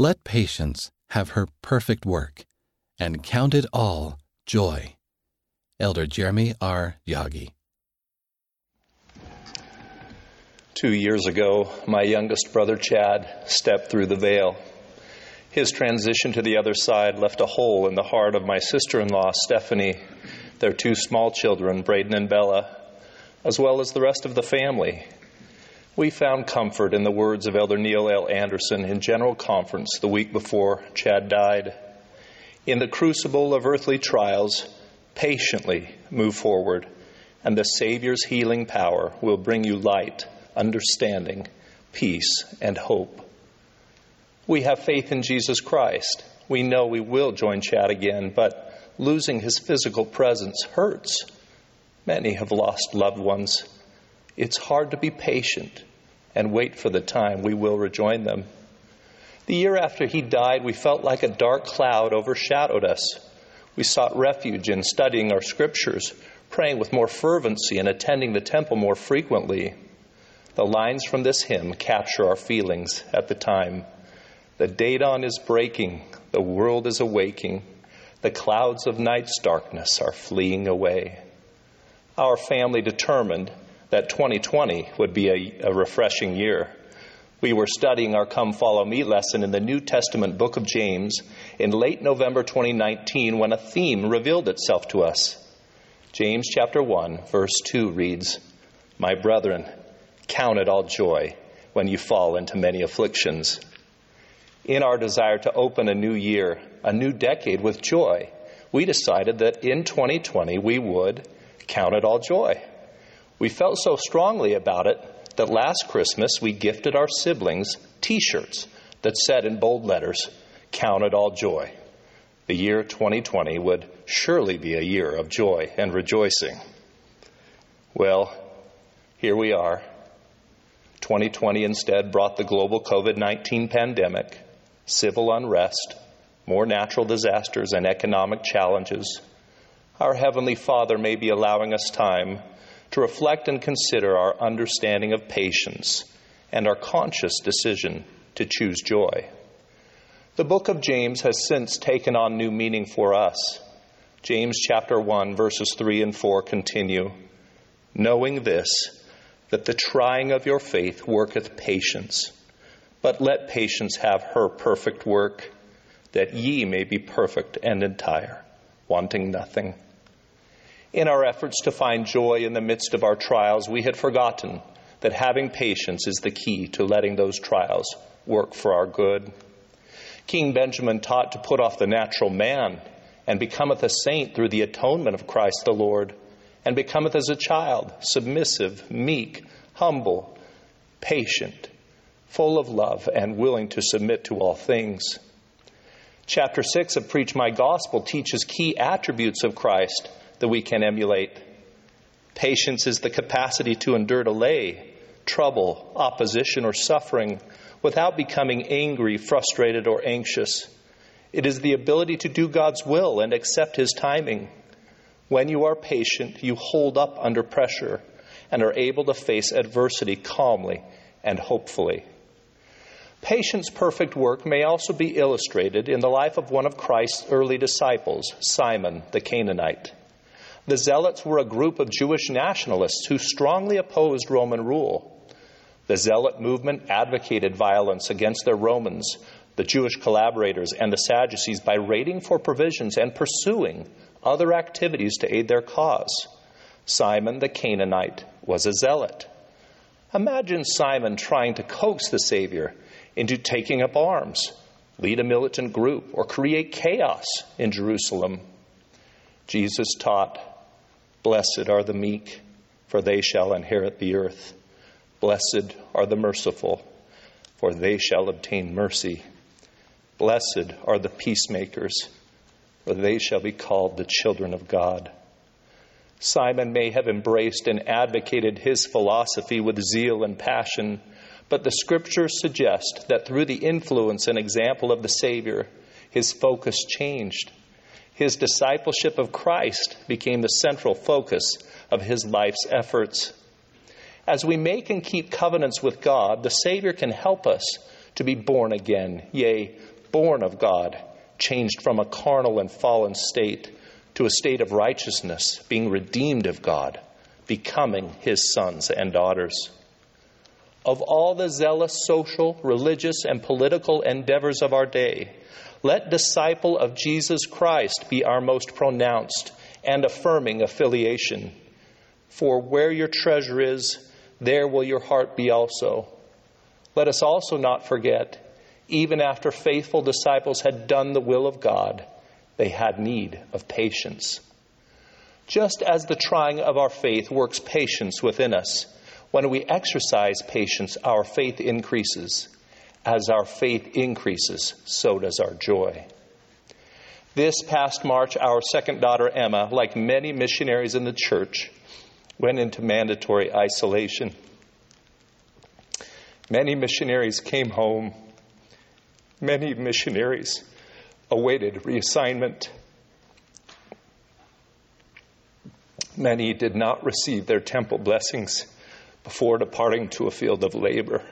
Let patience have her perfect work, and count it all joy. Elder Jeremy R. Jaggi. Two years ago, my youngest brother Chad stepped through the veil. His transition to the other side left a hole in the heart of my sister in law, Stephanie, their two small children, Braden and Bella, as well as the rest of the family. We found comfort in the words of Elder Neil L. Andersen in General Conference the week before Chad died. In the crucible of earthly trials, patiently move forward, and the Savior's healing power will bring you light, understanding, peace, and hope. We have faith in Jesus Christ. We know we will join Chad again, but losing his physical presence hurts. Many have lost loved ones. It's hard to be patient and wait for the time we will rejoin them. The year after he died, we felt like a dark cloud overshadowed us. We sought refuge in studying our scriptures, praying with more fervency, and attending the temple more frequently. The lines from this hymn capture our feelings at the time. The day dawn is breaking, the world is awaking, the clouds of night's darkness are fleeing away. Our family determined that 2020 would be a, a refreshing year. We were studying our Come Follow Me lesson in the New Testament book of James in late November 2019 when a theme revealed itself to us. James chapter 1, verse 2 reads, My brethren, count it all joy when you fall into many afflictions. In our desire to open a new year, a new decade with joy, we decided that in 2020 we would count it all joy. We felt so strongly about it that last Christmas we gifted our siblings t shirts that said in bold letters, Count it all joy. The year 2020 would surely be a year of joy and rejoicing. Well, here we are. 2020 instead brought the global COVID 19 pandemic, civil unrest, more natural disasters, and economic challenges. Our Heavenly Father may be allowing us time to reflect and consider our understanding of patience and our conscious decision to choose joy. The book of James has since taken on new meaning for us. James chapter 1 verses 3 and 4 continue, knowing this that the trying of your faith worketh patience, but let patience have her perfect work, that ye may be perfect and entire, wanting nothing. In our efforts to find joy in the midst of our trials, we had forgotten that having patience is the key to letting those trials work for our good. King Benjamin taught to put off the natural man and becometh a saint through the atonement of Christ the Lord, and becometh as a child, submissive, meek, humble, patient, full of love, and willing to submit to all things. Chapter 6 of Preach My Gospel teaches key attributes of Christ that we can emulate. Patience is the capacity to endure delay, trouble, opposition, or suffering without becoming angry, frustrated, or anxious. It is the ability to do God's will and accept His timing. When you are patient, you hold up under pressure and are able to face adversity calmly and hopefully. Patience' perfect work may also be illustrated in the life of one of Christ's early disciples, Simon the Canaanite. The Zealots were a group of Jewish nationalists who strongly opposed Roman rule. The Zealot movement advocated violence against their Romans, the Jewish collaborators, and the Sadducees by raiding for provisions and pursuing other activities to aid their cause. Simon the Canaanite was a zealot. Imagine Simon trying to coax the Savior into taking up arms, lead a militant group, or create chaos in Jerusalem. Jesus taught Blessed are the meek, for they shall inherit the earth. Blessed are the merciful, for they shall obtain mercy. Blessed are the peacemakers, for they shall be called the children of God. Simon may have embraced and advocated his philosophy with zeal and passion, but the scriptures suggest that through the influence and example of the Savior, his focus changed. His discipleship of Christ became the central focus of his life's efforts. As we make and keep covenants with God, the Savior can help us to be born again, yea, born of God, changed from a carnal and fallen state to a state of righteousness, being redeemed of God, becoming his sons and daughters. Of all the zealous social, religious, and political endeavors of our day, let disciple of Jesus Christ be our most pronounced and affirming affiliation. For where your treasure is, there will your heart be also. Let us also not forget, even after faithful disciples had done the will of God, they had need of patience. Just as the trying of our faith works patience within us, when we exercise patience, our faith increases. As our faith increases, so does our joy. This past March, our second daughter, Emma, like many missionaries in the church, went into mandatory isolation. Many missionaries came home. Many missionaries awaited reassignment. Many did not receive their temple blessings before departing to a field of labor.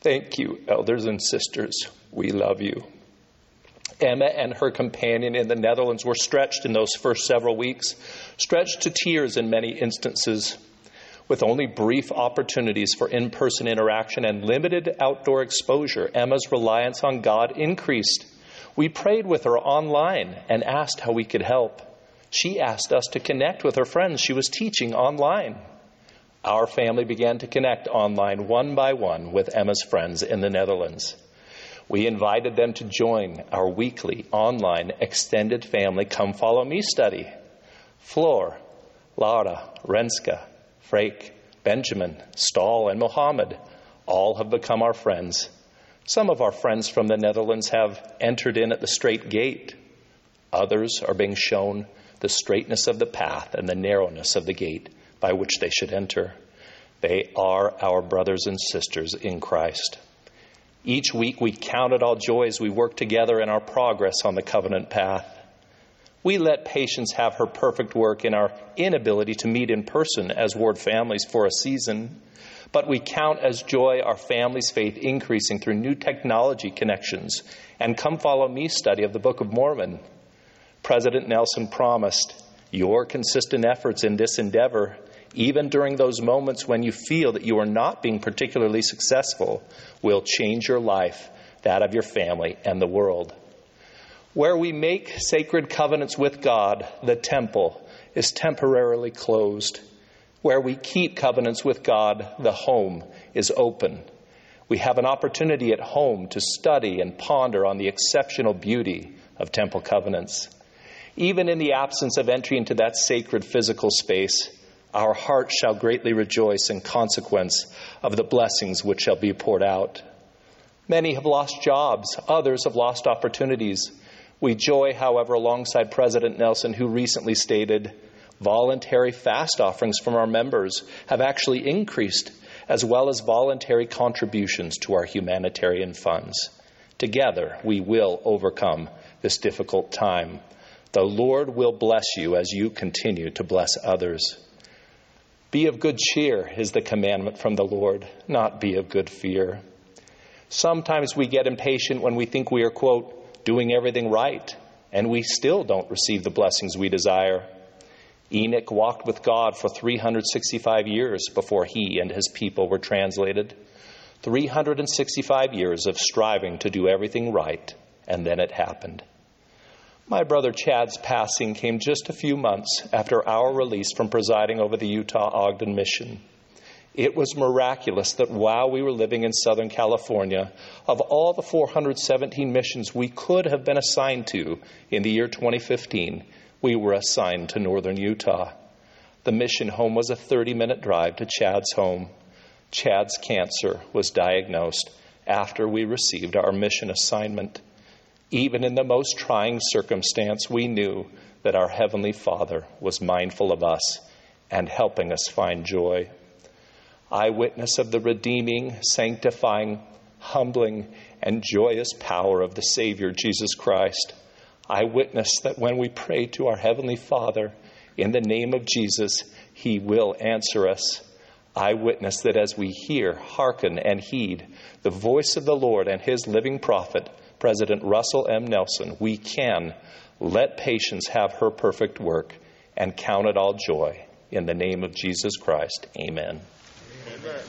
Thank you, elders and sisters. We love you. Emma and her companion in the Netherlands were stretched in those first several weeks, stretched to tears in many instances. With only brief opportunities for in person interaction and limited outdoor exposure, Emma's reliance on God increased. We prayed with her online and asked how we could help. She asked us to connect with her friends she was teaching online. Our family began to connect online one by one with Emma's friends in the Netherlands. We invited them to join our weekly online extended family Come Follow Me study. Floor, Laura, Renske, Frake, Benjamin, Stahl, and Mohammed all have become our friends. Some of our friends from the Netherlands have entered in at the straight gate. Others are being shown the straightness of the path and the narrowness of the gate by which they should enter. They are our brothers and sisters in Christ. Each week we count it all joy as we work together in our progress on the covenant path. We let patience have her perfect work in our inability to meet in person as ward families for a season, but we count as joy our family's faith increasing through new technology connections and Come Follow Me study of the Book of Mormon. President Nelson promised, Your consistent efforts in this endeavor even during those moments when you feel that you are not being particularly successful, will change your life, that of your family, and the world. Where we make sacred covenants with God, the temple, is temporarily closed. Where we keep covenants with God, the home, is open. We have an opportunity at home to study and ponder on the exceptional beauty of temple covenants. Even in the absence of entry into that sacred physical space, our heart shall greatly rejoice in consequence of the blessings which shall be poured out. Many have lost jobs, others have lost opportunities. We joy, however, alongside President Nelson, who recently stated voluntary fast offerings from our members have actually increased, as well as voluntary contributions to our humanitarian funds. Together, we will overcome this difficult time. The Lord will bless you as you continue to bless others. Be of good cheer is the commandment from the Lord, not be of good fear. Sometimes we get impatient when we think we are, quote, doing everything right, and we still don't receive the blessings we desire. Enoch walked with God for 365 years before he and his people were translated. 365 years of striving to do everything right, and then it happened. My brother Chad's passing came just a few months after our release from presiding over the Utah Ogden mission. It was miraculous that while we were living in Southern California, of all the 417 missions we could have been assigned to in the year 2015, we were assigned to Northern Utah. The mission home was a 30 minute drive to Chad's home. Chad's cancer was diagnosed after we received our mission assignment. Even in the most trying circumstance, we knew that our Heavenly Father was mindful of us and helping us find joy. Eyewitness of the redeeming, sanctifying, humbling, and joyous power of the Savior Jesus Christ. I witness that when we pray to our Heavenly Father in the name of Jesus, He will answer us. I witness that as we hear, hearken, and heed the voice of the Lord and his living prophet, President Russell M. Nelson, we can let patience have her perfect work and count it all joy. In the name of Jesus Christ, amen. amen.